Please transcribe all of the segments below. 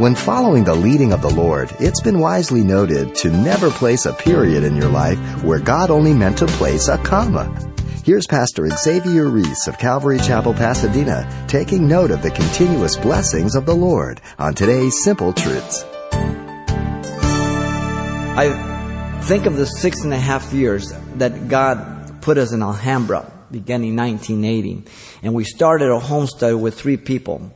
When following the leading of the Lord, it's been wisely noted to never place a period in your life where God only meant to place a comma. Here's Pastor Xavier Reese of Calvary Chapel, Pasadena, taking note of the continuous blessings of the Lord on today's Simple Truths. I think of the six and a half years that God put us in Alhambra, beginning 1980. And we started a homestead with three people.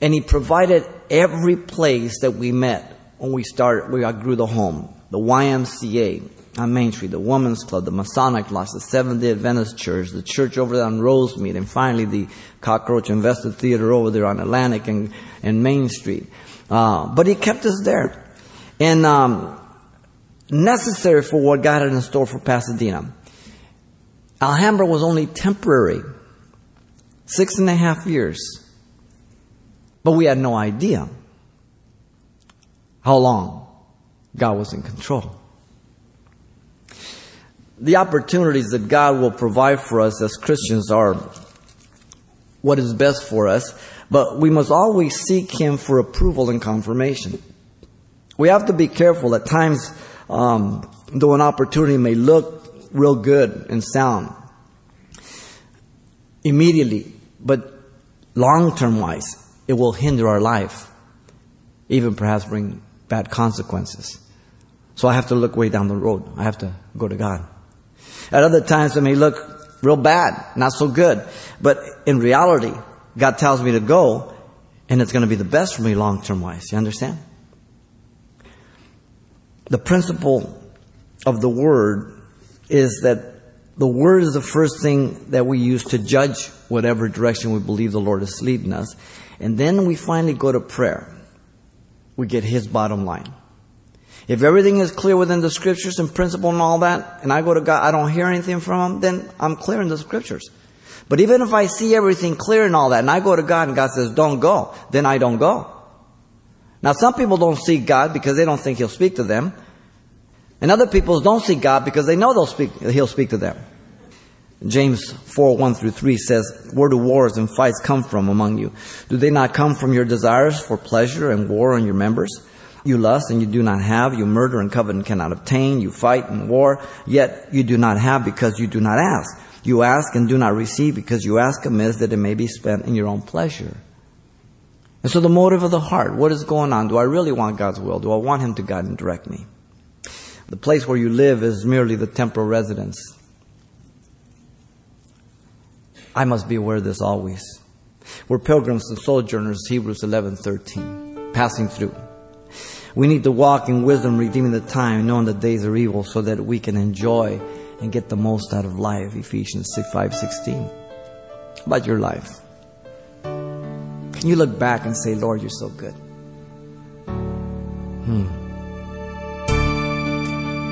And He provided every place that we met when we started, we grew the home. The YMCA on Main Street, the Women's Club, the Masonic Lodge, the Seventh day Adventist Church, the church over there on Rosemead, and finally the Cockroach Investor Theater over there on Atlantic and, and Main Street. Uh, but He kept us there. And um, necessary for what God had in store for Pasadena. Alhambra was only temporary, six and a half years. But we had no idea how long God was in control. The opportunities that God will provide for us as Christians are what is best for us, but we must always seek Him for approval and confirmation. We have to be careful at times, um, though an opportunity may look real good and sound immediately, but long term wise, it will hinder our life, even perhaps bring bad consequences. So I have to look way down the road. I have to go to God. At other times, it may look real bad, not so good. But in reality, God tells me to go, and it's going to be the best for me long term wise. You understand? The principle of the Word is that the Word is the first thing that we use to judge whatever direction we believe the Lord is leading us. And then we finally go to prayer. We get His bottom line. If everything is clear within the scriptures and principle and all that, and I go to God, I don't hear anything from Him, then I'm clear in the scriptures. But even if I see everything clear and all that, and I go to God and God says, don't go, then I don't go. Now some people don't see God because they don't think He'll speak to them. And other people don't see God because they know they'll speak, He'll speak to them. James 4, 1 through 3 says, Where do wars and fights come from among you? Do they not come from your desires for pleasure and war on your members? You lust and you do not have. You murder and covet and cannot obtain. You fight and war, yet you do not have because you do not ask. You ask and do not receive because you ask amiss that it may be spent in your own pleasure. And so the motive of the heart, what is going on? Do I really want God's will? Do I want Him to guide and direct me? The place where you live is merely the temporal residence. I must be aware of this always. We're pilgrims and sojourners, Hebrews 11, 13, passing through. We need to walk in wisdom, redeeming the time, knowing the days are evil, so that we can enjoy and get the most out of life. Ephesians 6, 5, 16. About your life. Can you look back and say, Lord, you're so good? Hmm.